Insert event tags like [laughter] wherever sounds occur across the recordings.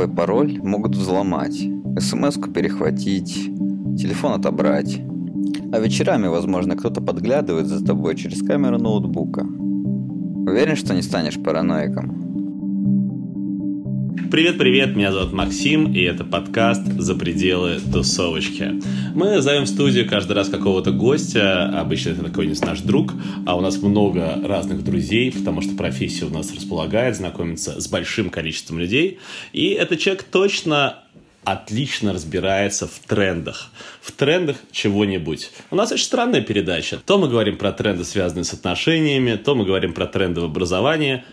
твой пароль могут взломать, смс-ку перехватить, телефон отобрать. А вечерами, возможно, кто-то подглядывает за тобой через камеру ноутбука. Уверен, что не станешь параноиком? Привет-привет, меня зовут Максим, и это подкаст «За пределы тусовочки». Мы зовем в студию каждый раз какого-то гостя, обычно это какой-нибудь наш друг, а у нас много разных друзей, потому что профессия у нас располагает знакомиться с большим количеством людей, и этот человек точно отлично разбирается в трендах. В трендах чего-нибудь. У нас очень странная передача. То мы говорим про тренды, связанные с отношениями, то мы говорим про тренды в образовании.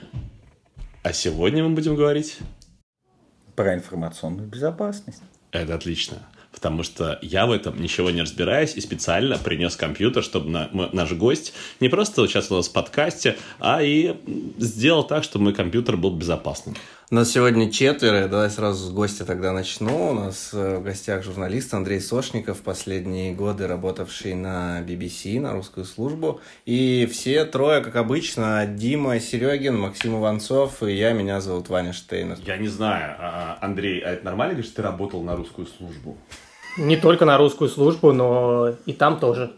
А сегодня мы будем говорить про информационную безопасность. Это отлично. Потому что я в этом ничего не разбираюсь и специально принес компьютер, чтобы на, наш гость не просто участвовал в подкасте, а и сделал так, чтобы мой компьютер был безопасным. У нас сегодня четверо. Давай сразу с гостя тогда начну. У нас э, в гостях журналист Андрей Сошников, последние годы работавший на BBC, на русскую службу. И все трое, как обычно, Дима Серегин, Максим Иванцов и я, меня зовут Ваня Штейнер. Я не знаю, а, Андрей, а это нормально, что ты работал на русскую службу? Не только на русскую службу, но и там тоже.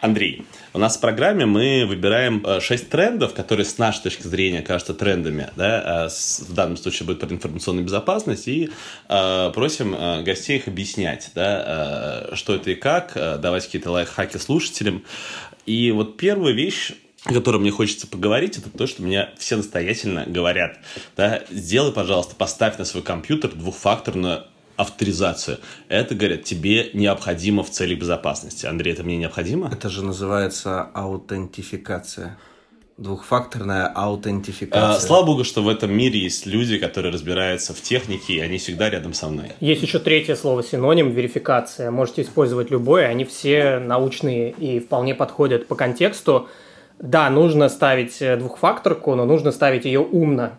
Андрей, у нас в программе мы выбираем 6 э, трендов, которые с нашей точки зрения кажутся трендами. Да? А в данном случае будет про информационную безопасность. И э, просим э, гостей их объяснять, да? что это и как, давать какие-то лайфхаки слушателям. И вот первая вещь, о котором мне хочется поговорить, это то, что мне все настоятельно говорят. Да, сделай, пожалуйста, поставь на свой компьютер двухфакторную авторизацию. Это, говорят, тебе необходимо в целях безопасности. Андрей, это мне необходимо? Это же называется аутентификация. Двухфакторная аутентификация. А, слава богу, что в этом мире есть люди, которые разбираются в технике, и они всегда рядом со мной. Есть еще третье слово синоним верификация. Можете использовать любое, они все научные и вполне подходят по контексту. Да, нужно ставить двухфакторку, но нужно ставить ее умно.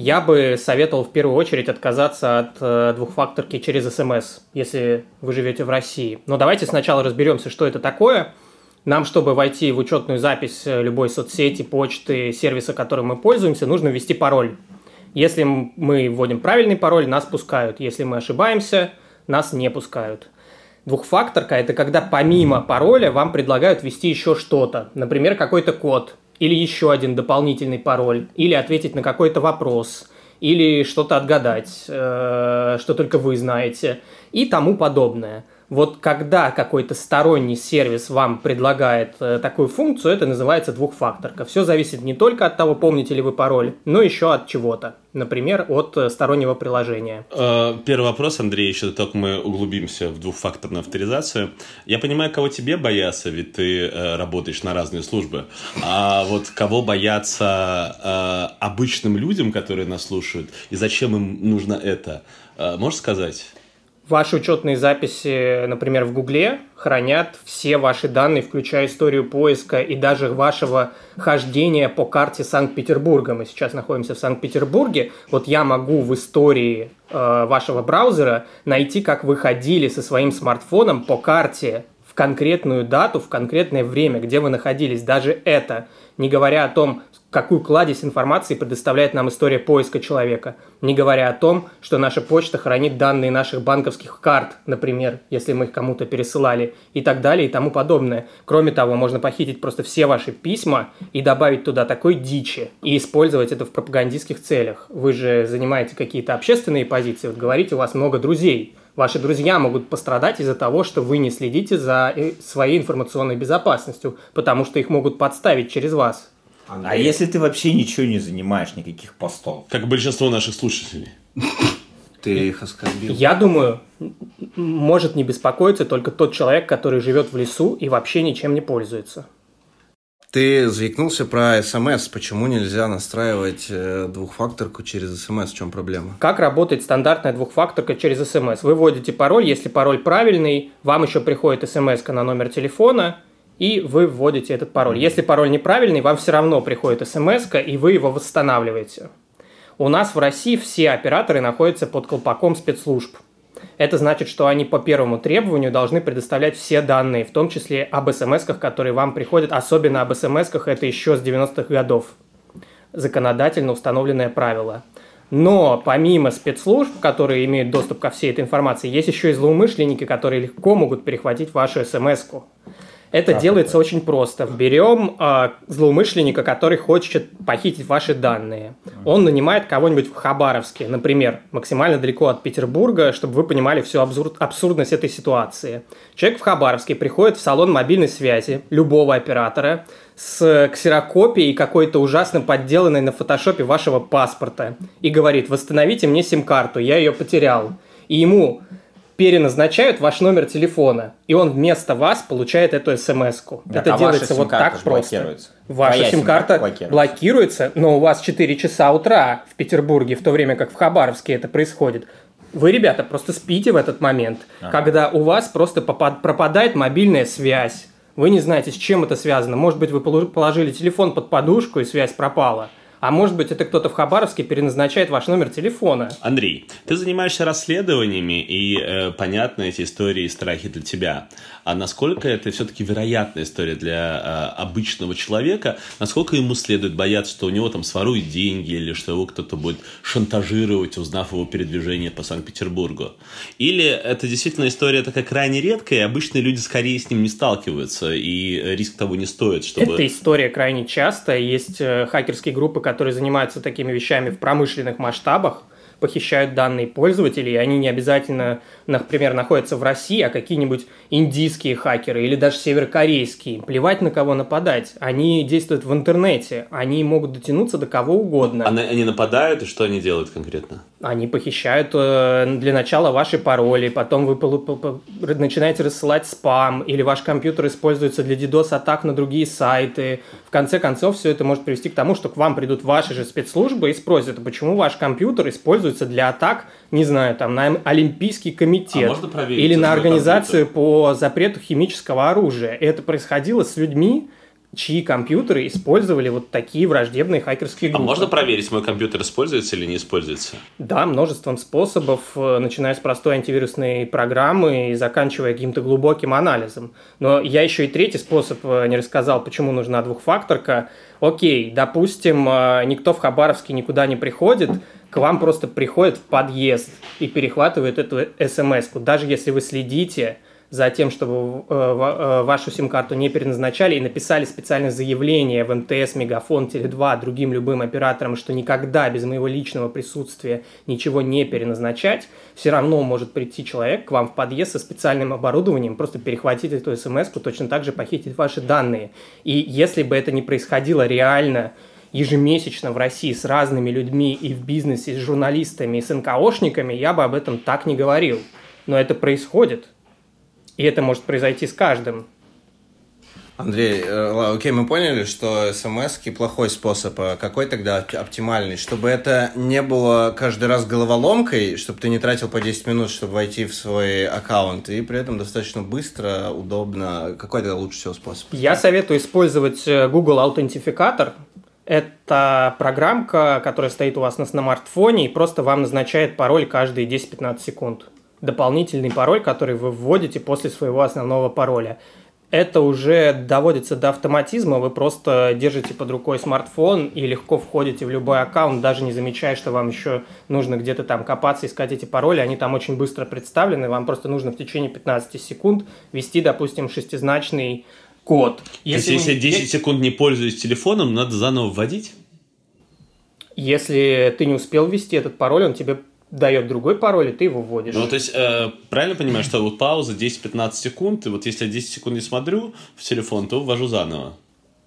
Я бы советовал в первую очередь отказаться от э, двухфакторки через СМС, если вы живете в России. Но давайте сначала разберемся, что это такое. Нам, чтобы войти в учетную запись любой соцсети, почты, сервиса, которым мы пользуемся, нужно ввести пароль. Если мы вводим правильный пароль, нас пускают. Если мы ошибаемся, нас не пускают. Двухфакторка – это когда помимо пароля вам предлагают ввести еще что-то. Например, какой-то код – или еще один дополнительный пароль, или ответить на какой-то вопрос, или что-то отгадать, э, что только вы знаете, и тому подобное – вот когда какой-то сторонний сервис вам предлагает э, такую функцию, это называется двухфакторка. Все зависит не только от того, помните ли вы пароль, но еще от чего-то. Например, от э, стороннего приложения. Э, первый вопрос, Андрей, еще только мы углубимся в двухфакторную авторизацию. Я понимаю, кого тебе бояться, ведь ты работаешь на разные службы. А вот кого бояться обычным людям, которые нас слушают, и зачем им нужно это? Можешь сказать? Ваши учетные записи, например, в Гугле хранят все ваши данные, включая историю поиска и даже вашего хождения по карте Санкт-Петербурга. Мы сейчас находимся в Санкт-Петербурге. Вот я могу в истории э, вашего браузера найти, как вы ходили со своим смартфоном по карте в конкретную дату, в конкретное время, где вы находились. Даже это, не говоря о том, какую кладезь информации предоставляет нам история поиска человека, не говоря о том, что наша почта хранит данные наших банковских карт, например, если мы их кому-то пересылали, и так далее, и тому подобное. Кроме того, можно похитить просто все ваши письма и добавить туда такой дичи, и использовать это в пропагандистских целях. Вы же занимаете какие-то общественные позиции, вот говорите, у вас много друзей, Ваши друзья могут пострадать из-за того, что вы не следите за э, своей информационной безопасностью, потому что их могут подставить через вас. Андрей. А если ты вообще ничего не занимаешь, никаких постов? Как большинство наших слушателей. Ты их оскорбил. Я думаю, может не беспокоиться только тот человек, который живет в лесу и вообще ничем не пользуется. Ты заикнулся про смс. Почему нельзя настраивать э, двухфакторку через смс? В чем проблема? Как работает стандартная двухфакторка через смс? Вы вводите пароль, если пароль правильный, вам еще приходит смс на номер телефона, и вы вводите этот пароль. Если пароль неправильный, вам все равно приходит смс и вы его восстанавливаете. У нас в России все операторы находятся под колпаком спецслужб. Это значит, что они по первому требованию должны предоставлять все данные, в том числе об смс которые вам приходят, особенно об смс это еще с 90-х годов. законодательно установленное правило. Но помимо спецслужб, которые имеют доступ ко всей этой информации, есть еще и злоумышленники, которые легко могут перехватить вашу смс-ку. Это как делается это? очень просто. Берем э, злоумышленника, который хочет похитить ваши данные. Он нанимает кого-нибудь в Хабаровске, например, максимально далеко от Петербурга, чтобы вы понимали всю абсурд, абсурдность этой ситуации. Человек в Хабаровске приходит в салон мобильной связи любого оператора с ксерокопией какой-то ужасно подделанной на фотошопе вашего паспорта и говорит, восстановите мне сим-карту, я ее потерял. И ему переназначают ваш номер телефона, и он вместо вас получает эту смс-ку. Это а делается вот так просто. Ваша сим-карта блокируется. блокируется, но у вас 4 часа утра в Петербурге, в то время как в Хабаровске это происходит. Вы, ребята, просто спите в этот момент, ага. когда у вас просто пропадает мобильная связь. Вы не знаете, с чем это связано. Может быть, вы положили телефон под подушку, и связь пропала. А может быть, это кто-то в Хабаровске переназначает ваш номер телефона. Андрей, ты занимаешься расследованиями, и э, понятно, эти истории и страхи для тебя. А насколько это все-таки вероятная история для э, обычного человека? Насколько ему следует бояться, что у него там своруют деньги, или что его кто-то будет шантажировать, узнав его передвижение по Санкт-Петербургу? Или это действительно история такая крайне редкая, и обычные люди скорее с ним не сталкиваются, и риск того не стоит, чтобы... Эта история крайне часто. Есть э, хакерские группы, которые занимаются такими вещами в промышленных масштабах, похищают данные пользователей, и они не обязательно, например, находятся в России, а какие-нибудь индийские хакеры или даже северокорейские. Плевать на кого нападать. Они действуют в интернете, они могут дотянуться до кого угодно. Они, они нападают, и что они делают конкретно? Они похищают э, для начала ваши пароли, потом вы начинаете рассылать спам, или ваш компьютер используется для DDoS-атак на другие сайты. В конце концов, все это может привести к тому, что к вам придут ваши же спецслужбы и спросят, почему ваш компьютер используется для атак, не знаю, там, на Олимпийский комитет а или на организацию по запрету химического оружия. Это происходило с людьми, чьи компьютеры использовали вот такие враждебные хакерские а группы. А можно проверить, мой компьютер используется или не используется? Да, множеством способов, э, начиная с простой антивирусной программы и заканчивая каким-то глубоким анализом. Но я еще и третий способ э, не рассказал, почему нужна двухфакторка. Окей, допустим, э, никто в Хабаровске никуда не приходит, к вам просто приходит в подъезд и перехватывает эту смс -ку. Даже если вы следите за тем, чтобы э, э, вашу сим-карту не переназначали и написали специальное заявление в МТС, Мегафон, Теле2, другим любым операторам, что никогда без моего личного присутствия ничего не переназначать, все равно может прийти человек к вам в подъезд со специальным оборудованием, просто перехватить эту смс точно так же похитить ваши данные. И если бы это не происходило реально, ежемесячно в России с разными людьми и в бизнесе, с журналистами, и с НКОшниками, я бы об этом так не говорил. Но это происходит. И это может произойти с каждым. Андрей, э, окей, мы поняли, что смс плохой способ. А какой тогда оптимальный? Чтобы это не было каждый раз головоломкой, чтобы ты не тратил по 10 минут, чтобы войти в свой аккаунт, и при этом достаточно быстро, удобно. Какой тогда лучше всего способ? Я советую использовать э, Google Аутентификатор. Это программка, которая стоит у вас на смартфоне и просто вам назначает пароль каждые 10-15 секунд. Дополнительный пароль, который вы вводите после своего основного пароля. Это уже доводится до автоматизма, вы просто держите под рукой смартфон и легко входите в любой аккаунт, даже не замечая, что вам еще нужно где-то там копаться, искать эти пароли, они там очень быстро представлены, вам просто нужно в течение 15 секунд ввести, допустим, шестизначный код. Если, если я 10 секунд не пользуюсь телефоном, надо заново вводить? Если ты не успел ввести этот пароль, он тебе дает другой пароль, и ты его вводишь. Ну, то есть, э, правильно понимаю, что вот пауза 10-15 секунд, и вот если я 10 секунд не смотрю в телефон, то ввожу заново.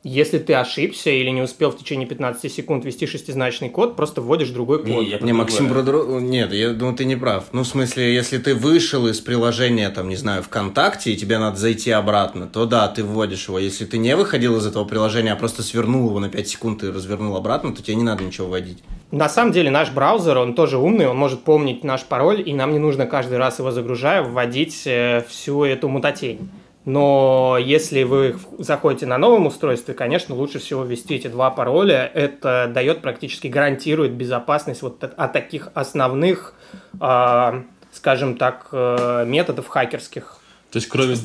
Если ты ошибся или не успел в течение 15 секунд ввести шестизначный код, просто вводишь другой код. Не, я не Максим Бродро... Нет, я думаю, ты не прав. Ну, в смысле, если ты вышел из приложения, там, не знаю, ВКонтакте, и тебе надо зайти обратно, то да, ты вводишь его. Если ты не выходил из этого приложения, а просто свернул его на 5 секунд и развернул обратно, то тебе не надо ничего вводить. На самом деле наш браузер, он тоже умный, он может помнить наш пароль, и нам не нужно каждый раз его загружая вводить э, всю эту мутатень. Но если вы заходите на новом устройстве, конечно, лучше всего ввести эти два пароля. Это дает практически гарантирует безопасность вот от таких основных, э, скажем так, э, методов хакерских. То есть, кроме,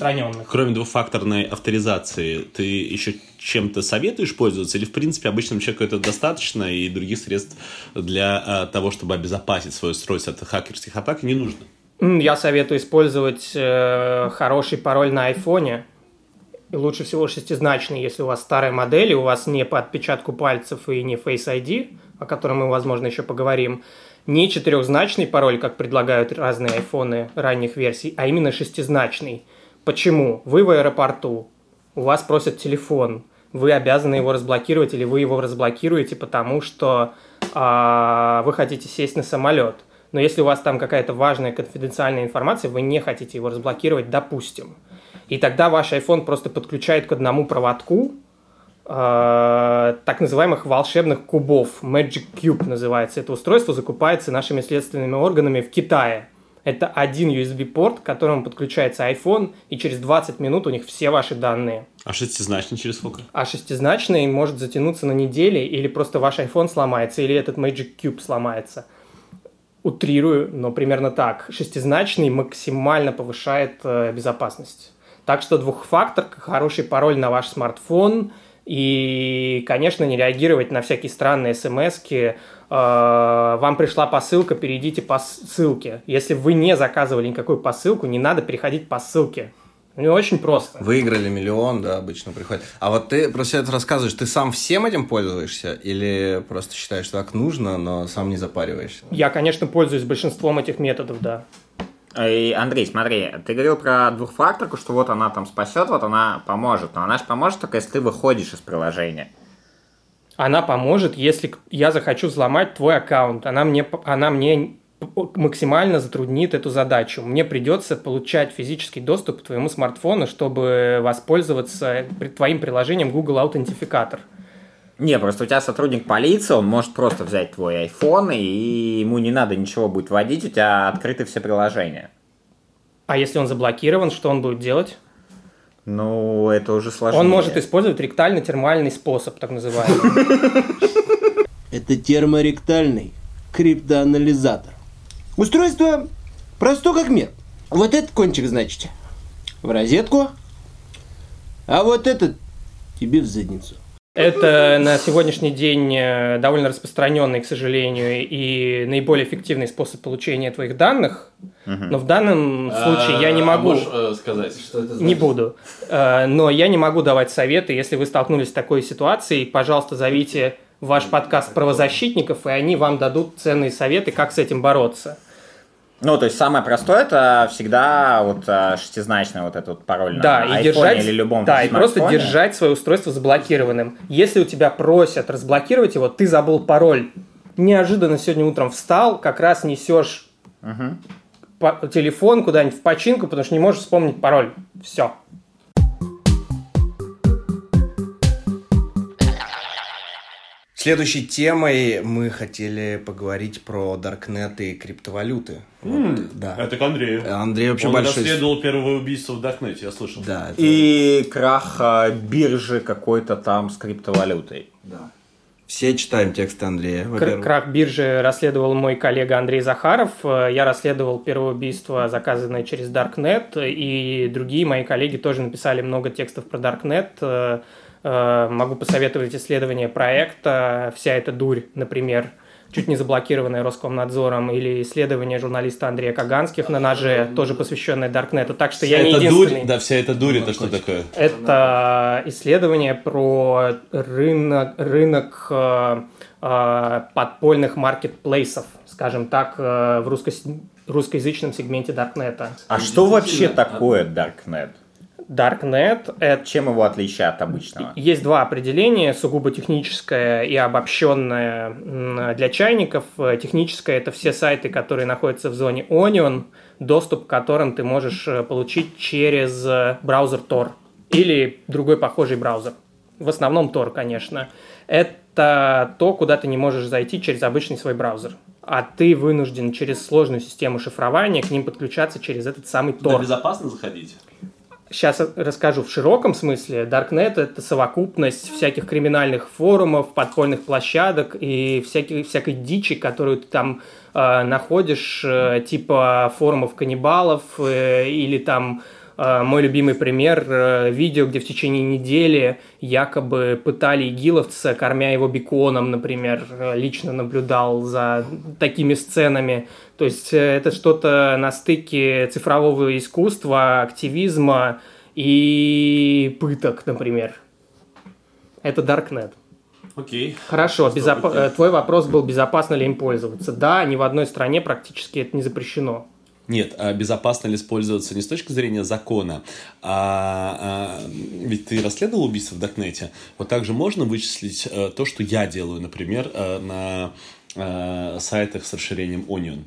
кроме двухфакторной авторизации, ты еще чем-то советуешь пользоваться? Или, в принципе, обычному человеку это достаточно, и других средств для а, того, чтобы обезопасить свое устройство от хакерских атак, не нужно? Я советую использовать э, хороший пароль на айфоне. Лучше всего шестизначный, если у вас старая модель, и у вас не по отпечатку пальцев и не Face ID, о котором мы, возможно, еще поговорим, не четырехзначный пароль, как предлагают разные айфоны ранних версий, а именно шестизначный. Почему? Вы в аэропорту, у вас просят телефон, вы обязаны его разблокировать или вы его разблокируете, потому что а, вы хотите сесть на самолет. Но если у вас там какая-то важная конфиденциальная информация, вы не хотите его разблокировать, допустим. И тогда ваш iPhone просто подключает к одному проводку э, так называемых волшебных кубов. Magic Cube называется это устройство, закупается нашими следственными органами в Китае. Это один USB-порт, к которому подключается iPhone, и через 20 минут у них все ваши данные. А шестизначный через сколько? А шестизначный может затянуться на недели, или просто ваш iPhone сломается, или этот Magic Cube сломается. Утрирую, но примерно так. Шестизначный максимально повышает э, безопасность. Так что двухфакторка, хороший пароль на ваш смартфон и, конечно, не реагировать на всякие странные смс. Э, Вам пришла посылка, перейдите по ссылке. Если вы не заказывали никакую посылку, не надо переходить по ссылке. Ну, очень просто. Выиграли миллион, да, обычно приходит. А вот ты просто это рассказываешь, ты сам всем этим пользуешься или просто считаешь, что так нужно, но сам не запариваешься? Я, конечно, пользуюсь большинством этих методов, да. И, Андрей, смотри, ты говорил про двухфакторку, что вот она там спасет, вот она поможет. Но она же поможет только, если ты выходишь из приложения. Она поможет, если я захочу взломать твой аккаунт. Она мне, она мне максимально затруднит эту задачу. Мне придется получать физический доступ к твоему смартфону, чтобы воспользоваться твоим приложением Google Аутентификатор. Не, просто у тебя сотрудник полиции, он может просто взять твой iPhone, и ему не надо ничего будет вводить, у тебя открыты все приложения. А если он заблокирован, что он будет делать? Ну, это уже сложнее. Он может использовать ректально-термальный способ, так называемый. [laughs] Это терморектальный криптоанализатор. Устройство просто как мир. Вот этот кончик, значит, в розетку, а вот этот тебе в задницу. Это на сегодняшний день э, довольно распространенный, к сожалению, и наиболее эффективный способ получения твоих данных. Но в данном случае я не могу... э, сказать, что это Не буду. Э, Но я не могу давать советы. Если вы столкнулись с такой ситуацией, пожалуйста, зовите ваш подкаст правозащитников, и они вам дадут ценные советы, как с этим бороться. Ну, то есть самое простое это всегда вот а, шестизначный вот этот пароль Да, на и держать, или любом да, и просто держать свое устройство заблокированным. Если у тебя просят разблокировать его, ты забыл пароль, неожиданно сегодня утром встал, как раз несешь по- телефон куда-нибудь в починку, потому что не можешь вспомнить пароль. Все. Следующей темой мы хотели поговорить про Даркнет и криптовалюты. Вот, да. Это к Андрею. Андрей вообще Он большой... расследовал первое убийство в Даркнете, я слышал. Да, это- И крах а, биржи какой-то там с криптовалютой. Все читаем тексты Андрея. Крах биржи расследовал мой коллега Андрей Захаров. Э, Я расследовал первое убийство, заказанное через Darknet, и другие мои коллеги тоже написали много текстов про Darknet. Э, Могу посоветовать исследование проекта «Вся эта дурь», например, чуть не заблокированное Роскомнадзором, или исследование журналиста Андрея Каганских на ноже, тоже посвященное Даркнету. Так что я не эта единственный. дурь, да, вся эта дурь, это что такое? Это исследование про рынок, рынок э, э, подпольных маркетплейсов, скажем так, э, в русско- русскоязычном сегменте Даркнета. А что вообще такое Darknet? Darknet — это Чем его отличие от обычного? есть два определения, сугубо техническое и обобщенное для чайников. Э, Техническое – это все сайты, которые находятся в зоне Onion, доступ к которым ты можешь э, получить через э, браузер Tor или другой похожий браузер. В основном Tor, конечно. Это то, куда ты не можешь зайти через обычный свой браузер. А ты вынужден через сложную систему шифрования к ним подключаться через этот самый Tor. безопасно заходить? Сейчас расскажу в широком смысле. Darknet — это совокупность всяких криминальных форумов, подпольных площадок и всякой, всякой дичи, которую ты там э, находишь, э, типа форумов каннибалов э, или там мой любимый пример э, – видео, где в течение недели якобы пытали игиловца, кормя его беконом, например. Э, лично наблюдал за такими сценами. То есть это что-то на стыке цифрового искусства, активизма и пыток, например. Это Darknet. Окей. Хорошо, безоп... твой вопрос был, безопасно ли им пользоваться. Да, ни в одной стране практически это не запрещено. Нет, а безопасно ли использоваться не с точки зрения закона, а, а ведь ты расследовал убийство в Докнете. Вот также можно вычислить а, то, что я делаю, например, а, на а, сайтах с расширением Onion.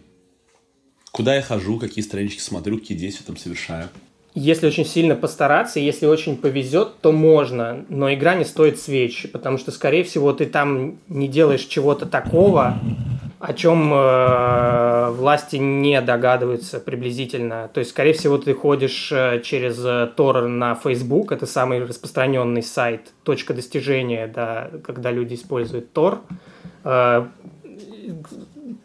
Куда я хожу, какие странички смотрю, какие действия там совершаю. Если очень сильно постараться, если очень повезет, то можно, но игра не стоит свеч, потому что, скорее всего, ты там не делаешь чего-то такого, о чем э, власти не догадываются приблизительно. То есть, скорее всего, ты ходишь э, через Tor на Facebook, это самый распространенный сайт, точка достижения, да, когда люди используют Tor. Э,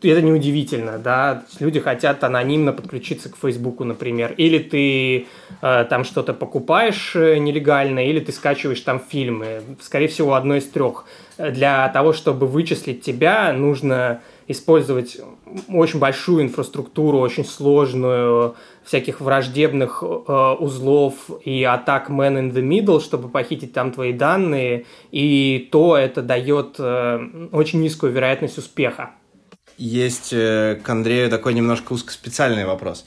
это неудивительно, да, люди хотят анонимно подключиться к Фейсбуку, например, или ты э, там что-то покупаешь э, нелегально, или ты скачиваешь там фильмы, скорее всего, одно из трех. Для того, чтобы вычислить тебя, нужно использовать очень большую инфраструктуру, очень сложную, всяких враждебных э, узлов и атак man in the middle, чтобы похитить там твои данные, и то это дает э, очень низкую вероятность успеха. Есть э, к Андрею такой немножко узкоспециальный вопрос.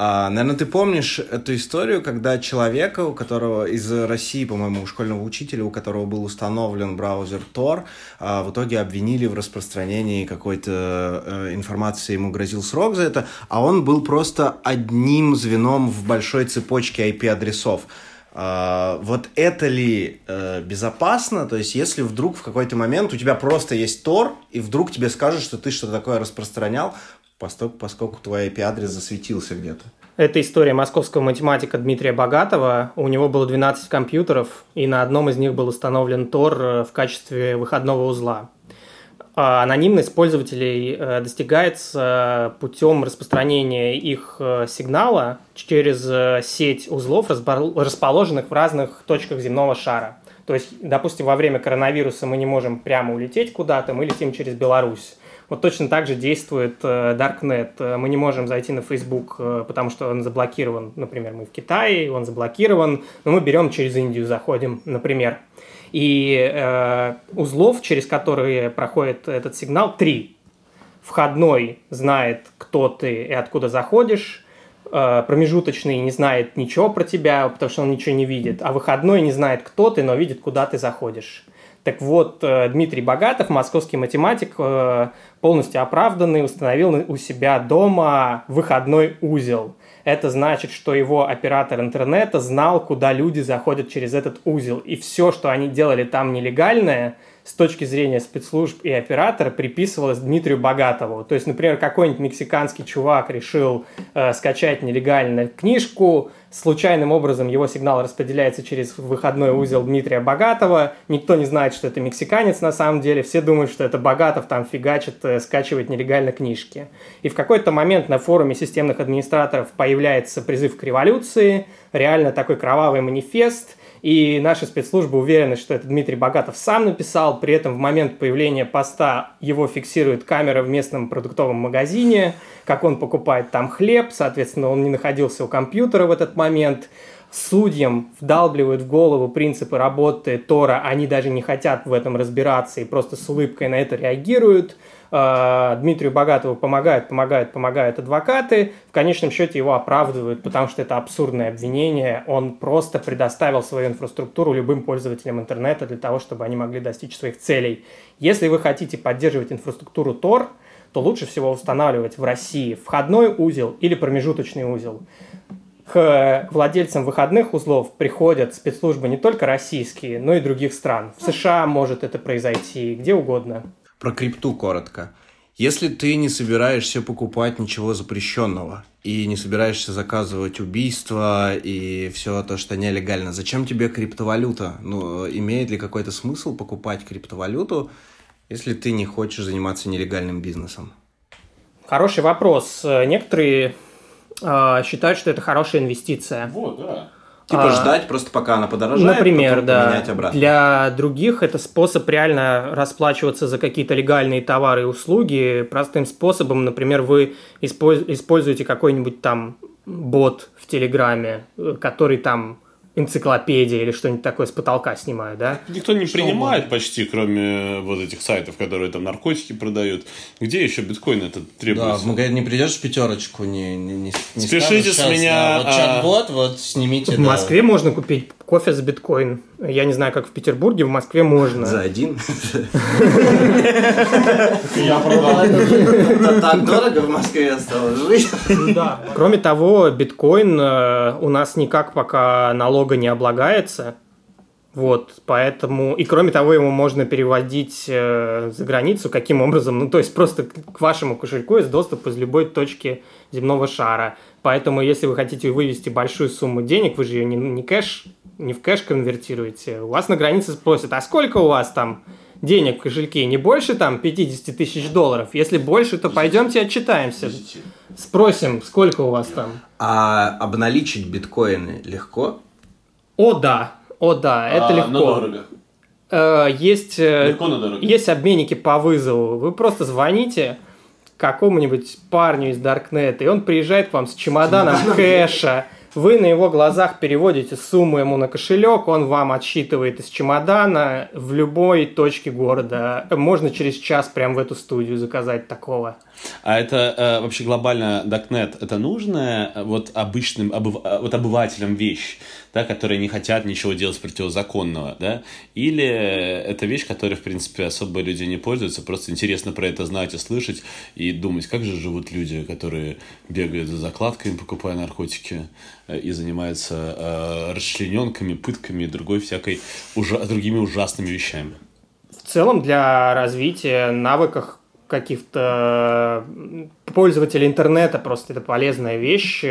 А, наверное, ты помнишь эту историю, когда человека, у которого из России, по-моему, школьного учителя, у которого был установлен браузер Tor, а, в итоге обвинили в распространении какой-то э, информации, ему грозил срок за это, а он был просто одним звеном в большой цепочке IP-адресов. Uh, вот это ли uh, безопасно? То есть, если вдруг в какой-то момент у тебя просто есть Тор, и вдруг тебе скажут, что ты что-то такое распространял, поскольку, поскольку твой IP-адрес засветился где-то. Это история московского математика Дмитрия Богатого. У него было 12 компьютеров, и на одном из них был установлен Tor э, в качестве выходного узла. А анонимность пользователей э, достигается путем распространения их э, сигнала через сеть узлов, расположенных в разных точках земного шара. То есть, допустим, во время коронавируса мы не можем прямо улететь куда-то, мы летим через Беларусь. Вот точно так же действует э, Darknet. Э, мы не можем зайти на Facebook, э, потому что он заблокирован. Например, мы в Китае, он заблокирован, но мы берем через Индию, заходим, например. И э, узлов, через которые проходит этот сигнал, три. Входной знает, кто ты и откуда заходишь. промежуточный не знает ничего про тебя, потому что он ничего не видит. А выходной не знает, кто ты, но видит, куда ты заходишь. Так вот, Дмитрий Богатов, московский математик, полностью оправданный, установил у себя дома выходной узел. Это значит, что его оператор интернета знал, куда люди заходят через этот узел. И все, что они делали там нелегальное – с точки зрения спецслужб и оператора приписывалось Дмитрию Богатову. То есть, например, какой-нибудь мексиканский чувак решил э, скачать нелегально книжку, случайным образом его сигнал распределяется через выходной узел Дмитрия Богатова, никто не знает, что это мексиканец на самом деле, все думают, что это Богатов там фигачит, э, скачивает нелегально книжки. И в какой-то момент на форуме системных администраторов появляется призыв к революции, реально такой кровавый манифест – и наши спецслужбы уверены, что это Дмитрий Богатов сам написал. При этом в момент появления поста его фиксирует камера в местном продуктовом магазине, как он покупает там хлеб. Соответственно, он не находился у компьютера в этот момент судьям вдалбливают в голову принципы работы Тора, они даже не хотят в этом разбираться и просто с улыбкой на это реагируют. А, Дмитрию Богатову помогают, помогают, помогают адвокаты. В конечном счете его оправдывают, потому что это абсурдное обвинение. Он просто предоставил свою инфраструктуру любым пользователям интернета для того, чтобы они могли достичь своих целей. Если вы хотите поддерживать инфраструктуру Tor, то лучше всего устанавливать в России входной узел или промежуточный узел. К владельцам выходных узлов приходят спецслужбы не только российские, но и других стран. В США может это произойти, где угодно. Про крипту коротко. Если ты не собираешься покупать ничего запрещенного и не собираешься заказывать убийства и все то, что нелегально, зачем тебе криптовалюта? Ну, имеет ли какой-то смысл покупать криптовалюту, если ты не хочешь заниматься нелегальным бизнесом? Хороший вопрос. Некоторые э, считают, что это хорошая инвестиция. Вот, да. Типа А, ждать просто пока она подорожает, Например, потом да. обратно. Для других это способ реально расплачиваться за какие-то легальные товары и услуги простым способом. Например, вы использ- используете какой-нибудь там бот в Телеграме, э, который там энциклопедия или что-нибудь такое с потолка снимает, да? Никто не принимает почти, кроме вот этих сайтов, которые там наркотики продают. Где еще биткоин это Да, требуется? в магазин не придешь в пятерочку, не, не, не, не Спешите с «Щас, меня, да, вот а, чат-бот, вот снимите. В да, Москве можно купить кофе за биткоин. Я не знаю, как в Петербурге, в Москве можно. За один. [laughs] Я продал. Так дорого в Москве стало жить. Да. Кроме того, биткоин э, у нас никак пока налога не облагается. Вот, поэтому... И кроме того, его можно переводить э, за границу. Каким образом? Ну, то есть просто к к вашему кошельку есть доступ из любой точки земного шара. Поэтому, если вы хотите вывести большую сумму денег, вы же ее не, не кэш, не в кэш конвертируете. У вас на границе спросят, а сколько у вас там денег в кошельке? Не больше там 50 тысяч долларов? Если больше, то пойдемте отчитаемся. Спросим, сколько у вас там? А обналичить биткоины легко? О, да. О, да, это А, легко. но дорого. Э, есть, э, Легко, но дорого. есть обменники по вызову. Вы просто звоните какому-нибудь парню из Даркнета, и он приезжает к вам с чемоданом кэша. Вы на его глазах переводите сумму ему на кошелек, он вам отсчитывает из чемодана в любой точке города. Можно через час прям в эту студию заказать такого. А это э, вообще глобально Darknet, это нужная э, вот обычным обыв- вот обывателям вещь, да, которые не хотят ничего делать противозаконного, да? Или это вещь, которой, в принципе, особо люди не пользуются, просто интересно про это знать и слышать, и думать, как же живут люди, которые бегают за закладками, покупая наркотики, э, и занимаются э, расчлененками, пытками и другой всякой ужа- другими ужасными вещами. в целом для развития навыков каких-то пользователей интернета просто это полезная вещь.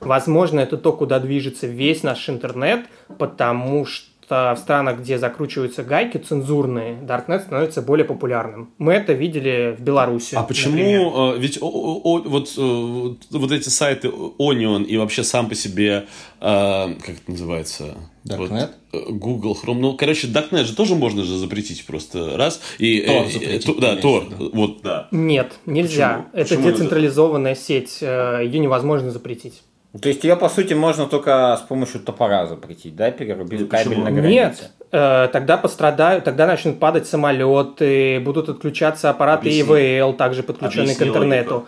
Возможно, это то, куда движется весь наш интернет, потому что в странах, где закручиваются гайки цензурные, Darknet становится более популярным. Мы это видели в Беларуси. А почему? например. э, Ведь о- о- о- вот, э, вот, вот эти сайты Onion и вообще сам по себе, э, как это называется? Darknet? Вот, э, Google, Chrome. Ну, короче, Darknet же тоже можно же запретить просто раз. И, Tor э, запретить, э, то- да, в виду. Вот, да. Нет, нельзя. Почему? Это Почему децентрализованная сеть. э, Ее невозможно запретить. То есть ее, по сути, можно только с помощью топора запретить, да, перерубив кабель почему? на границе? Нет, э, тогда пострадают, тогда начнут падать самолеты, будут отключаться аппараты Объясни. ИВЛ, также подключенные к Объясни интернету.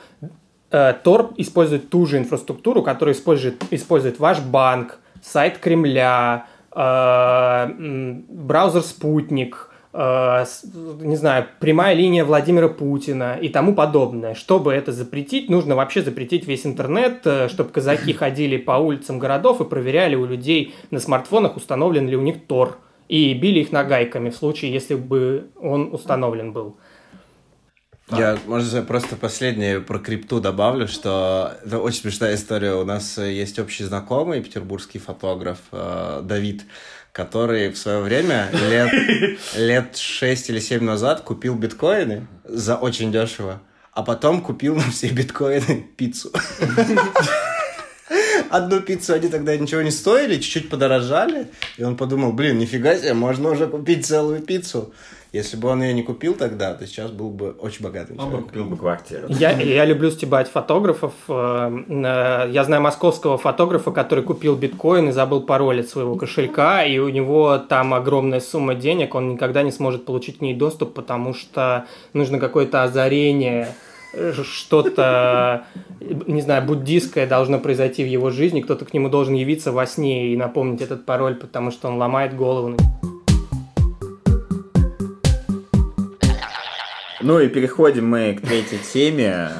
Э, Тор использует ту же инфраструктуру, которую использует, использует ваш банк, сайт Кремля, э, браузер Спутник, э, не знаю, прямая линия Владимира Путина и тому подобное. Чтобы это запретить, нужно вообще запретить весь интернет, э, чтобы казаки [laughs] ходили по улицам городов и проверяли у людей на смартфонах, установлен ли у них Тор. И били их нагайками в случае, если бы он установлен был. Я, может, просто последнее про крипту добавлю, что это очень смешная история. У нас э, есть общий знакомый, петербургский фотограф э, Давид, который в свое время, лет, лет 6 или 7 назад, купил биткоины за очень дешево, а потом купил на все биткоины [laughs] пиццу. Одну пиццу они тогда ничего не стоили, чуть-чуть подорожали. И он подумал, блин, нифига себе, можно уже купить целую пиццу. Если бы он ее не купил тогда, то сейчас был бы очень богатым человеком. Купил бы квартиру. Я, я люблю стебать фотографов. Э, э, Я знаю московского фотографа, который купил биткоин и забыл пароль от своего кошелька, и у него там огромная сумма денег, он никогда не сможет получить к ней доступ, потому что нужно какое-то озарение, э, что-то, не знаю, буддийское должно произойти в его жизни, кто-то к нему должен явиться во сне и напомнить этот пароль, потому что он ломает голову. Ну и переходим мы к третьей теме,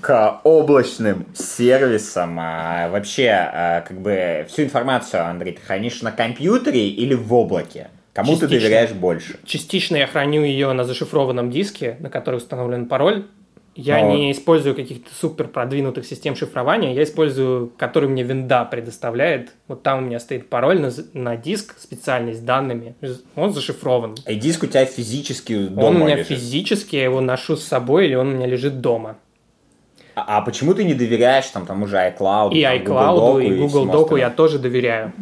к облачным сервисам. А вообще, а, как бы всю информацию, Андрей, ты хранишь на компьютере или в облаке? Кому ты Частично. доверяешь больше? Частично я храню ее на зашифрованном диске, на который установлен пароль. Я Но- не использую каких-то супер продвинутых систем шифрования, я использую, который мне винда предоставляет. Вот там у меня стоит пароль на, на диск специальный с данными. Он зашифрован. И диск у тебя физически дома он у меня лежит. физически, я его ношу с собой или он у меня лежит дома. А, а почему ты не доверяешь там тому же iCloud, И там, iCloud, Doc и Google Доку я тоже доверяю.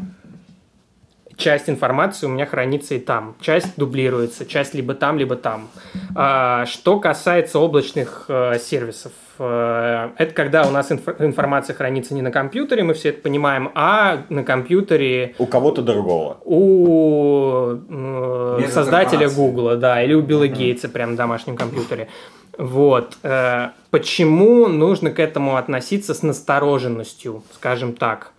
Часть информации у меня хранится и там. Часть дублируется, часть либо там, либо там. А, что касается облачных э, сервисов, э, это когда у нас инф- информация хранится не на компьютере, мы все это понимаем, а на компьютере У кого-то другого. у э, Мега создателя корпорации. Гугла, да, или у Билла Гейтса прям на домашнем компьютере. Вот. э, Почему нужно к этому относиться с настороженностью, скажем так?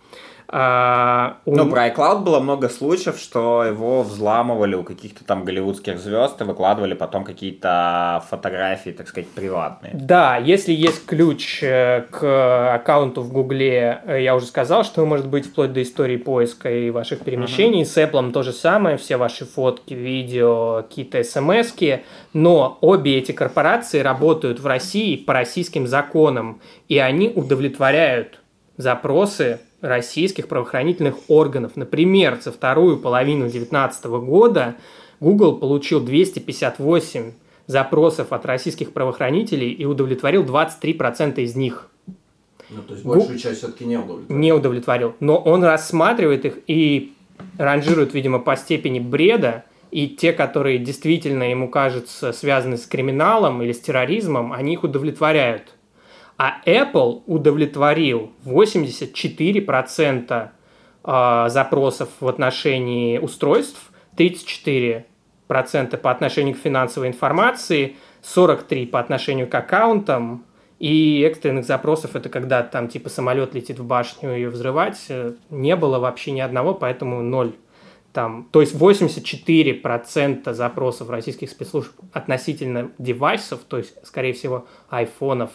А, у- Ну, про iCloud было много случаев, что его взламывали у каких-то там голливудских звезд и выкладывали потом какие-то фотографии, так сказать, приватные. Да, если есть ключ э, к аккаунту в Гугле, э, я уже сказал, что может быть вплоть до истории поиска и ваших перемещений. С Apple то же самое, все ваши фотки, видео, какие-то смс Но обе эти корпорации работают в России по российским законам, и они удовлетворяют запросы российских правоохранительных органов. Например, за вторую половину 2019 года Google получил 258 запросов от российских правоохранителей и удовлетворил 23% из них. Ну, то есть Гу- большую часть все-таки не удовлетворил. Не удовлетворил. Но он рассматривает их и ранжирует, видимо, по степени бреда. И те, которые действительно ему кажутся связаны с криминалом или с терроризмом, они их удовлетворяют. А Apple удовлетворил 84% э, запросов в отношении устройств, 34% по отношению к финансовой информации, 43% по отношению к аккаунтам, и экстренных запросов это когда там типа самолет летит в башню ее взрывать, э, не было вообще ни одного, поэтому ноль. Там, то есть 84% запросов российских спецслужб относительно девайсов, то есть, скорее всего, айфонов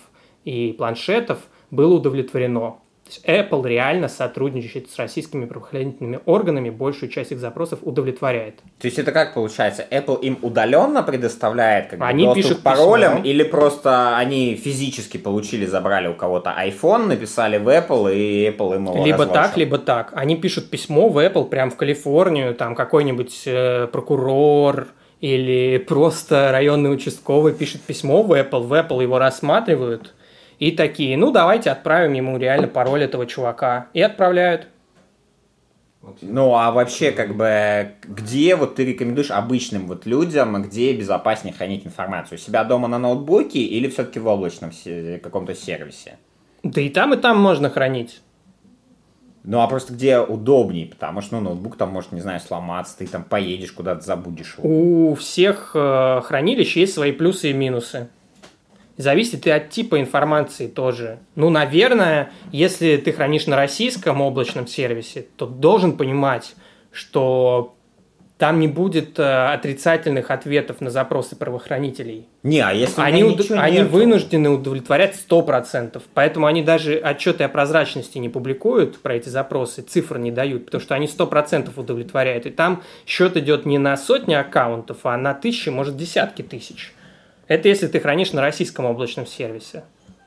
и планшетов, было удовлетворено. То есть Apple реально сотрудничает с российскими правоохранительными органами, большую часть их запросов удовлетворяет. То есть это как получается? Apple им удаленно предоставляет как бы, Они доступ пишут к паролям, письмо. или просто они физически получили, забрали у кого-то iPhone, написали в Apple, и Apple им его Либо разлочил? так, либо так. Они пишут письмо в Apple прям в Калифорнию, там какой-нибудь э, прокурор или просто районный участковый пишет письмо в Apple, в Apple его рассматривают и такие, ну давайте отправим ему реально пароль этого чувака. И отправляют. Ну, а вообще, как бы, где вот ты рекомендуешь обычным вот людям, где безопаснее хранить информацию? У себя дома на ноутбуке или все-таки в облачном каком-то сервисе? Да и там, и там можно хранить. Ну, а просто где удобнее, потому что, ну, ноутбук там может, не знаю, сломаться, ты там поедешь куда-то, забудешь его. У всех э, хранилищ есть свои плюсы и минусы. Зависит и от типа информации тоже. Ну, наверное, если ты хранишь на российском облачном сервисе, то должен понимать, что там не будет э, отрицательных ответов на запросы правоохранителей. Не, а если Они, уд- они вынуждены удовлетворять 100%. Поэтому они даже отчеты о прозрачности не публикуют про эти запросы, цифр не дают, потому что они 100% удовлетворяют. И там счет идет не на сотни аккаунтов, а на тысячи, может, десятки тысяч. Это если ты хранишь на российском облачном сервисе.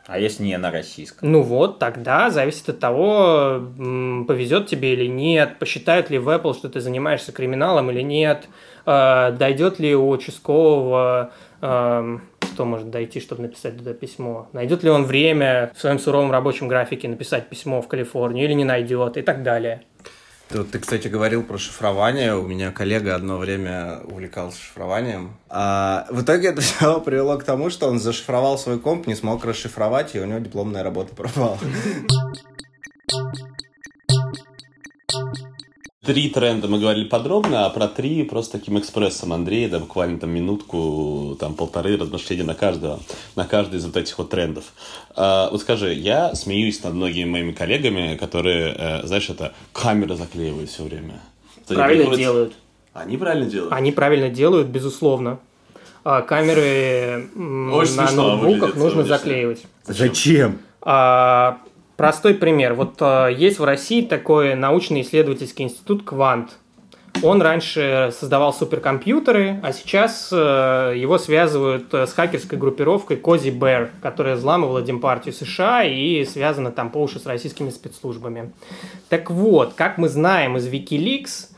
А если не на российском? Ну вот, тогда зависит от того, повезет тебе или нет, посчитают ли в Apple, что ты занимаешься криминалом или нет, э, дойдет ли у участкового, эм, что может дойти, чтобы написать туда письмо, найдет ли он время в своем суровом рабочем графике написать письмо в Калифорнию или не найдет и так далее. Тут ты, кстати, говорил про шифрование. У меня коллега одно время увлекался шифрованием. А в итоге это [laughs] все привело к тому, что он зашифровал свой комп, не смог расшифровать, и у него дипломная работа пропала. Три тренда мы говорили подробно, а про три просто таким экспрессом Андрей, да, буквально там минутку, там полторы размышления на каждого, на каждый из вот этих вот трендов. А, вот скажи, я смеюсь над многими моими коллегами, которые, э, знаешь, это камеры заклеивают все время. Правильно приходят- делают. Они правильно делают? Они правильно делают, безусловно. А камеры Очень на ноутбуках выглядит, нужно заклеивать. Зачем? А, простой пример. Вот а, есть в России такой научно-исследовательский институт «Квант». Он раньше создавал суперкомпьютеры, а сейчас э, его связывают э, с хакерской группировкой Cozy Bear, которая взламывала Демпартию США и связана там по уши с российскими спецслужбами. Так вот, как мы знаем из Wikileaks,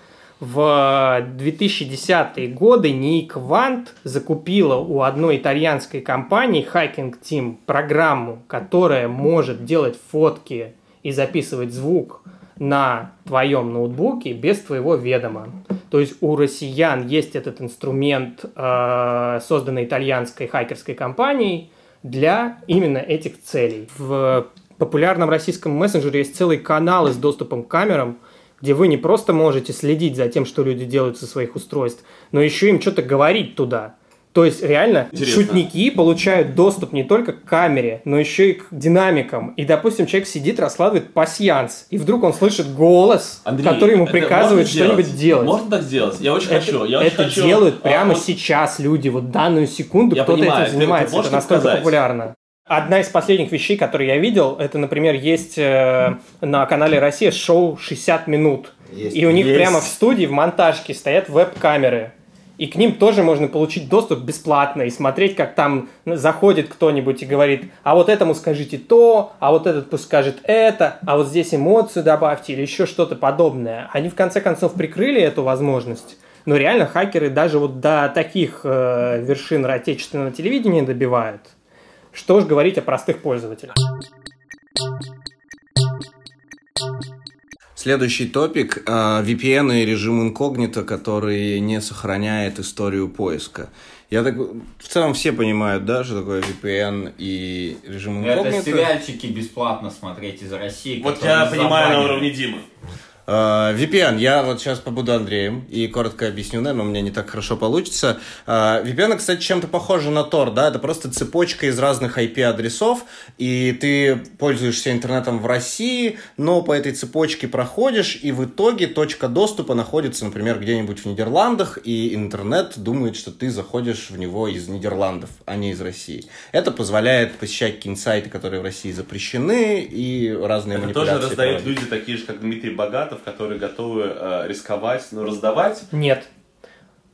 В 2010-е годы Квант закупила у одной итальянской компании Hacking Team программу, которая может делать фотки и записывать звук на твоем ноутбуке без твоего ведома. То есть у россиян есть этот инструмент, э, созданный итальянской хакерской компанией, для именно этих целей. В популярном российском мессенджере есть целый канал с доступом к камерам – где вы не просто можете следить за тем, что люди делают со своих устройств, но еще им что-то говорить туда. То есть реально Интересно. шутники получают доступ не только к камере, но еще и к динамикам. И, допустим, человек сидит, раскладывает пасьянс, и вдруг он слышит голос, Андрей, который ему приказывает что-нибудь делать. Можно так сделать? Я очень это, хочу. Я очень это хочу. делают А, прямо вот сейчас люди. Вот данную секунду кто-то этим занимается. это настолько сказать? популярно. Одна из последних вещей, которые я видел, это, например, есть э, на канале Россия шоу «60 минут». Есть. и у них Есть. прямо в студии, в монтажке стоят веб-камеры. И к ним тоже можно получить доступ бесплатно и смотреть, как там заходит кто-нибудь и говорит, а вот этому скажите то, а вот этот пусть скажет это, а вот здесь эмоцию добавьте или еще что-то подобное. Они в конце концов прикрыли эту возможность. Но реально хакеры даже вот до таких э, вершин отечественного телевидения добивают. Что ж говорить о простых пользователях. Следующий топик а, VPN и режим инкогнито, который не сохраняет историю поиска. Я так в целом все понимают, да, что такое VPN и режим Это инкогнито. сериальчики бесплатно смотреть из России. Вот я понимаю на уровне Димы. А, VPN, я вот сейчас побуду Андреем и коротко объясню, наверное, у меня не так хорошо получится. А, VPN, кстати, чем-то похоже на Tor, да, это просто цепочка из разных IP-адресов, и ты пользуешься интернетом в России, но по этой цепочке проходишь, и в итоге точка доступа находится, например, где-нибудь в Нидерландах, и интернет думает, что ты заходишь в него из Нидерландов, а не из России. Это позволяет посещать какие-нибудь сайты, которые в России запрещены, и разные Это манипуляции. тоже раздают люди такие же, как Дмитрий Богатов, которые готовы э, рисковать, но раздавать. Нет.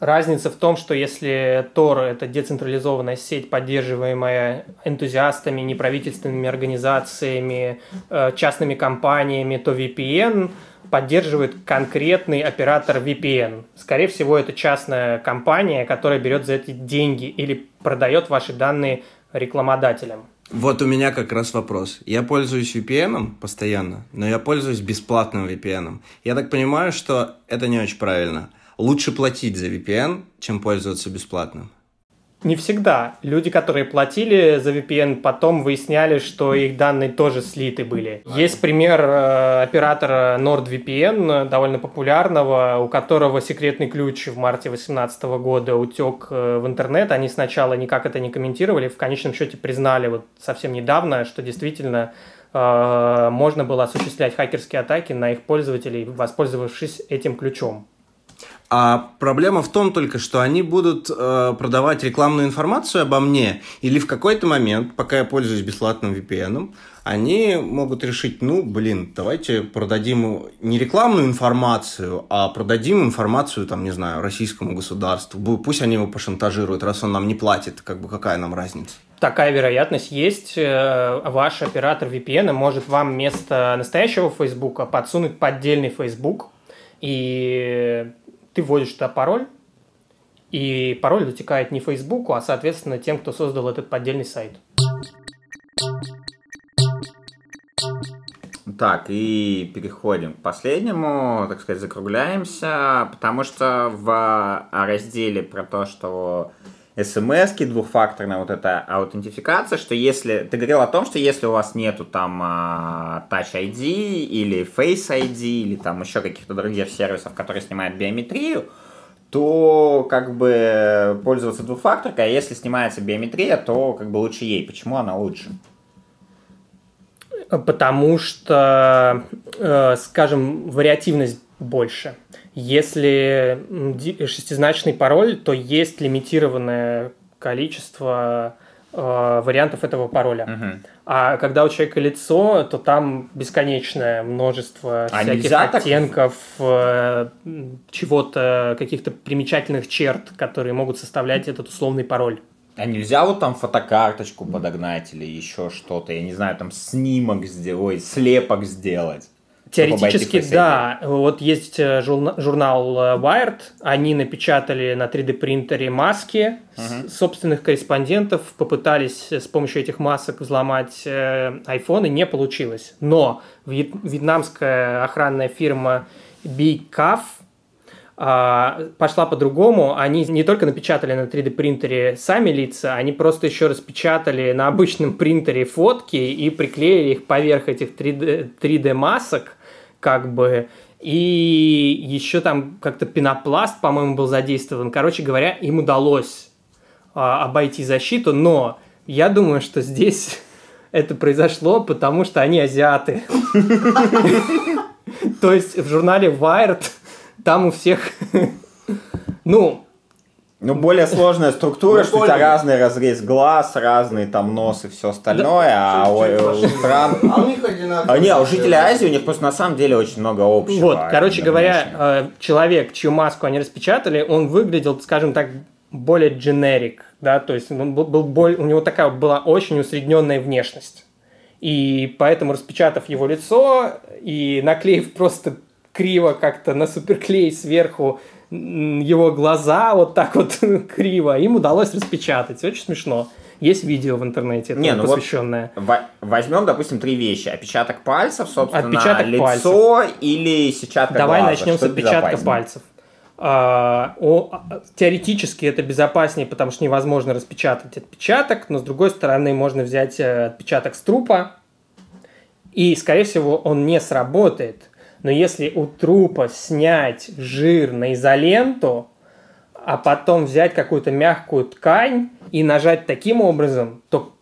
Разница в том, что если Tor – это децентрализованная сеть, поддерживаемая энтузиастами, неправительственными организациями, э, частными компаниями, то VPN поддерживает конкретный оператор VPN. Скорее всего, это частная компания, которая берет за эти деньги или продает ваши данные рекламодателям. Вот у меня как раз вопрос. Я пользуюсь VPN постоянно, но я пользуюсь бесплатным VPN. Я так понимаю, что это не очень правильно. Лучше платить за VPN, чем пользоваться бесплатным. Не всегда. Люди, которые платили за VPN, потом выясняли, что их данные тоже слиты были. Есть пример э, оператора NordVPN, довольно популярного, у которого секретный ключ в марте 2018 года утек э, в интернет. Они сначала никак это не комментировали, в конечном счете признали вот совсем недавно, что действительно э, можно было осуществлять хакерские атаки на их пользователей, воспользовавшись этим ключом. А проблема в том только, что они будут э, продавать рекламную информацию обо мне, или в какой-то момент, пока я пользуюсь бесплатным VPN, они могут решить, ну, блин, давайте продадим не рекламную информацию, а продадим информацию, там, не знаю, российскому государству. Пусть они его пошантажируют, раз он нам не платит, как бы какая нам разница. Такая вероятность есть. Э, Ваш оператор VPN может вам вместо настоящего Фейсбука подсунуть поддельный Facebook, и ты вводишь туда пароль, и пароль дотекает не Фейсбуку, а, соответственно, тем, кто создал этот поддельный сайт. Так, и переходим к последнему, так сказать, закругляемся, потому что в разделе про то, что смс двухфакторная вот эта аутентификация, что если... Ты говорил о том, что если у вас нету там а, Touch ID или Face ID или там еще каких-то других сервисов, которые снимают биометрию, то как бы пользоваться двухфакторкой, а если снимается биометрия, то как бы лучше ей. Почему она лучше? Потому что, э, скажем, вариативность больше. Если ди- шестизначный пароль, то есть лимитированное количество э, вариантов этого пароля. Мгм. А когда у человека лицо, то там бесконечное множество А всяких оттенков, э, чего-то, каких-то примечательных черт, которые могут составлять этот условный пароль. А нельзя вот там фотокарточку подогнать или еще что-то, я не знаю, там снимок сделать, слепок сделать. Теоретически, да. Вот есть э, журна- журнал э, Wired, они напечатали на 3D принтере маски с- собственных корреспондентов, попытались с помощью этих масок взломать э, iPhone, и не получилось. Но вьет- вьетнамская охранная фирма BCAF а, пошла по-другому. Они не только напечатали на 3D принтере сами лица, они просто еще распечатали на обычном принтере фотки и приклеили их поверх этих 3D, 3D масок, как бы. И еще там как-то пенопласт, по-моему, был задействован. Короче говоря, им удалось а, обойти защиту, но я думаю, что здесь [laughs] это произошло, потому что они азиаты. [laughs] То есть в журнале Wired там у всех, [laughs] ну, Ну, более сложная структура, Ну, что у тебя разный разрез глаз, разный там нос и все остальное, а у, у стран... А у них одинаково. А не, у жителей Азии у них просто на самом деле очень много общего. вот, короче говоря, внешне. э, человек, чью маску они распечатали, он выглядел, скажем так, более дженерик, да, то есть он был, был боль- у него такая была очень усредненная внешность. И поэтому, распечатав его лицо и наклеив просто криво как-то на суперклей сверху его глаза вот так вот [laughs] криво, им удалось распечатать. Очень смешно. Есть видео в интернете, Не, ну вот посвященное. Во- Возьмем, допустим, три вещи. Отпечаток пальцев, собственно, Отпечаток лицо или сетчатка Давай глаза. начнем с Что отпечатка безопаснее? пальцев. А, о- теоретически это безопаснее, потому что невозможно распечатать отпечаток, но с другой стороны можно взять э, отпечаток с трупа, и, скорее всего, он не сработает. Но если у трупа снять жир на изоленту, а потом взять какую-то мягкую ткань и нажать таким образом, то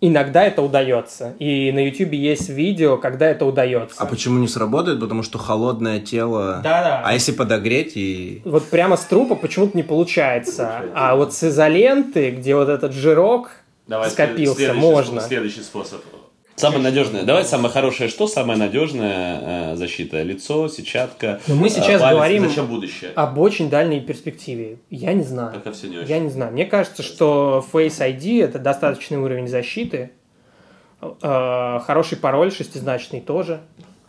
иногда это удается. И на YouTube есть видео, когда это удается. А почему не сработает? Потому что холодное тело... Да-да. А если подогреть и... Вот прямо с трупа почему-то не получается. А вот с изоленты, где вот этот жирок скопился, можно. Следующий способ. Самое надежное. Давай самое хорошее. Что самая надежная э, защита? Лицо, сетчатка. Но мы э, сейчас палец. говорим Зачем будущее? об очень дальней перспективе. Я не знаю. Пока все не очень. Я не знаю. Мне кажется, что Face ID это достаточный уровень защиты. Э, Хороший пароль шестизначный тоже.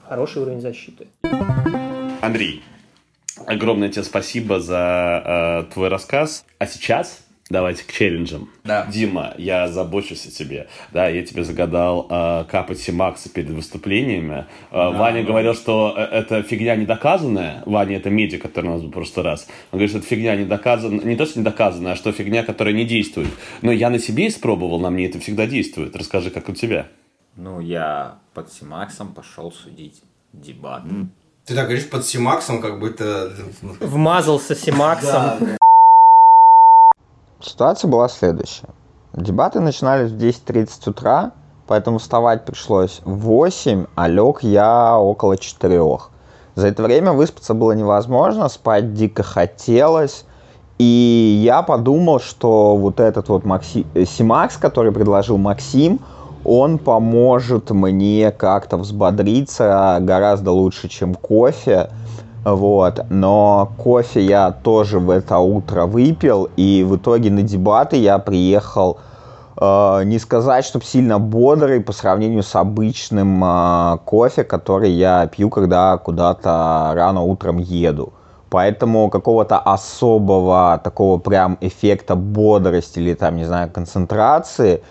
Хороший уровень защиты. Андрей, огромное тебе спасибо за э, твой рассказ. А сейчас давайте к челленджам. Да. Дима, я забочусь о тебе. Да, я тебе загадал э, капать Симакса перед выступлениями. Э, Ваня говорил, что э, это фигня недоказанная. Ваня это медик, который у нас был в прошлый раз. Он говорит, что это фигня недоказанная. Не то, что недоказанная, а что фигня, которая не действует. Но я на себе испробовал, на мне это всегда действует. Расскажи, как у тебя. Ну, я под Симаксом пошел судить дебат. Ты так говоришь под Симаксом, как будто... Вмазался Симаксом. Ситуация была следующая. Дебаты начинались в 10.30 утра, поэтому вставать пришлось в 8, а лег я около 4. За это время выспаться было невозможно, спать дико хотелось. И я подумал, что вот этот вот Макси... э, Симакс, который предложил Максим, он поможет мне как-то взбодриться гораздо лучше, чем кофе. Вот. Но кофе я тоже в это утро выпил, и в итоге на дебаты я приехал э, не сказать, чтобы сильно бодрый по сравнению с обычным э, кофе, который я пью, когда куда-то рано утром еду. Поэтому какого-то особого такого прям эффекта бодрости или там, не знаю, концентрации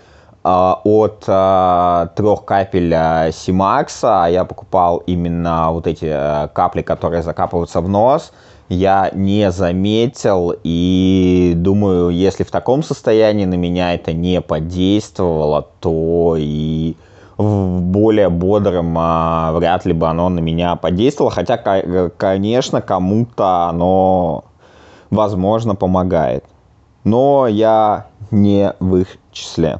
от э, трех капель Симакса, а я покупал именно вот эти капли, которые закапываются в нос, я не заметил и думаю, если в таком состоянии на меня это не подействовало, то и в более бодром а, вряд ли бы оно на меня подействовало. Хотя, ко- конечно, кому-то оно, возможно, помогает. Но я не в их числе.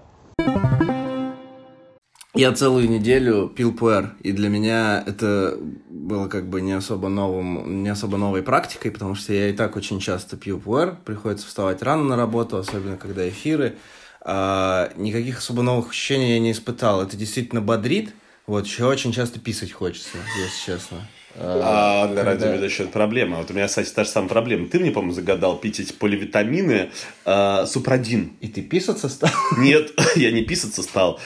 Я целую неделю пил пуэр, и для меня это было как бы не особо новым, не особо новой практикой, потому что я и так очень часто пью пуэр, приходится вставать рано на работу, особенно когда эфиры. А, никаких особо новых ощущений я не испытал. Это действительно бодрит. Вот, еще очень часто писать хочется, если честно. А для радиоведущего это проблема. Вот у меня, кстати, та же самая проблема. Ты мне, по-моему, загадал пить эти поливитамины э, супрадин. И ты писаться стал? Нет, [laughs] я не писаться стал.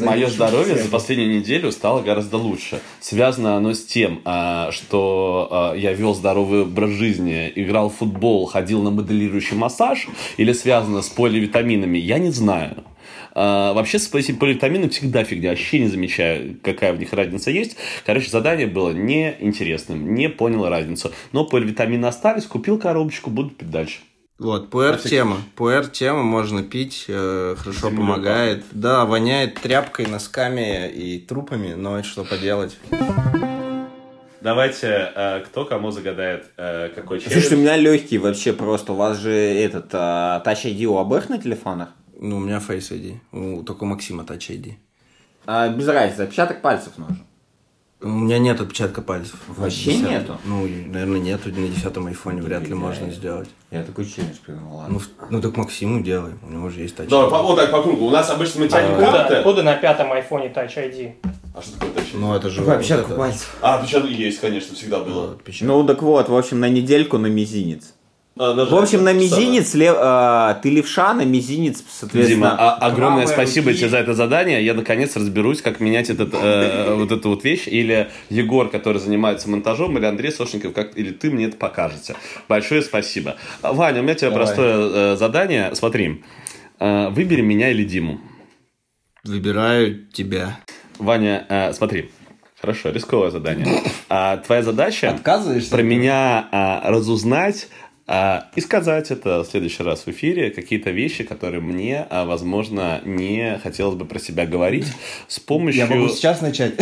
Мое здоровье за последнюю неделю стало гораздо лучше. Связано оно с тем, а, что а, я вел здоровый образ жизни, играл в футбол, ходил на моделирующий массаж, или связано с поливитаминами, я не знаю. А, вообще с этими поливитаминами всегда фигня. Вообще не замечаю, какая в них разница есть. Короче, задание было неинтересным. Не понял разницу. Но поливитамины остались, купил коробочку, буду пить дальше. Вот, пуэр-тема. Пуэр-тема можно пить, э, хорошо Земля, помогает. Да, воняет тряпкой, носками и трупами, но это что поделать. Давайте, э, кто кому загадает э, какой челлендж? Слушайте, у меня легкий вообще просто. У вас же этот а, Touch ID у обоих на телефонах? Ну, у меня Face ID. У, только у Максима Touch ID. А, без разницы, отпечаток пальцев нужен. У меня нет отпечатка пальцев. Вообще Десятом. нету? Ну, наверное, нету. На десятом айфоне вряд ли можно сделать. Я такой челлендж придумал, ладно. Ну, ну так Максиму делай. У него же есть Touch Давай, ID. по- вот так по кругу. У нас обычно мы тянем Откуда, карты. откуда на пятом айфоне Touch ID? А что такое точно? Ну, это же Какой вот отпечаток это. пальцев? А, отпечаток есть, конечно, всегда было. Отпечаток. Ну так вот, в общем, на недельку на мизинец. А. В общем, на мизинец, лев- а, ты левша, на мизинец, соответственно. Дима, а- огромное правая спасибо руки. тебе за это задание. Я наконец разберусь, как менять этот, э, вот эту вот вещь. Или Егор, который занимается монтажом, или Андрей Сошников, как, или ты мне это покажете. Большое спасибо. Ваня, у меня тебе Давай. простое э, задание. Смотри, Э, выбери меня или Диму. Выбираю тебя. Ваня, э, смотри. Хорошо, рисковое задание. А, твоя задача Отказываешься? про меня а, разузнать и сказать это в следующий раз в эфире, какие-то вещи, которые мне, а, возможно, не хотелось бы про себя говорить, с помощью... Я могу сейчас начать.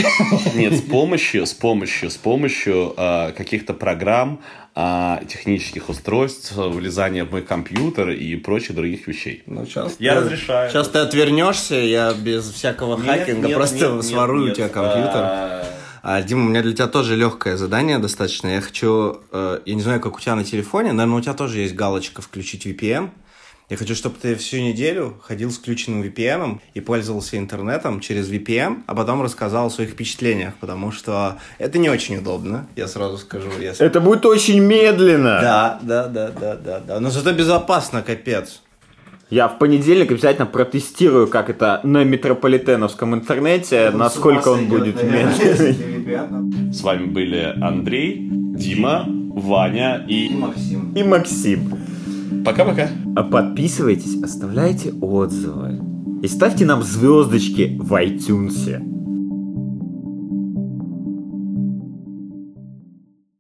Нет, с помощью, с помощью, с помощью а, каких-то программ, а, технических устройств, влезания в мой компьютер и прочих других вещей. Ну, сейчас Я разрешаю. Сейчас ты отвернешься, я без всякого хакинга просто сворую у тебя компьютер. А, Дима, у меня для тебя тоже легкое задание достаточно. Я хочу, э, я не знаю, как у тебя на телефоне, наверное, у тебя тоже есть галочка «Включить VPN». Я хочу, чтобы ты всю неделю ходил с включенным VPN и пользовался интернетом через VPN, а потом рассказал о своих впечатлениях, потому что это не очень удобно, я сразу скажу. Если... Это будет очень медленно. Да, да, да, да, да, да. Но зато безопасно, капец. Я в понедельник обязательно протестирую, как это на метрополитеновском интернете, насколько он будет медленный. С вами были Андрей, Дима, Ваня и... Максим. И Максим. Пока-пока. А Подписывайтесь, оставляйте отзывы. И ставьте нам звездочки в iTunes.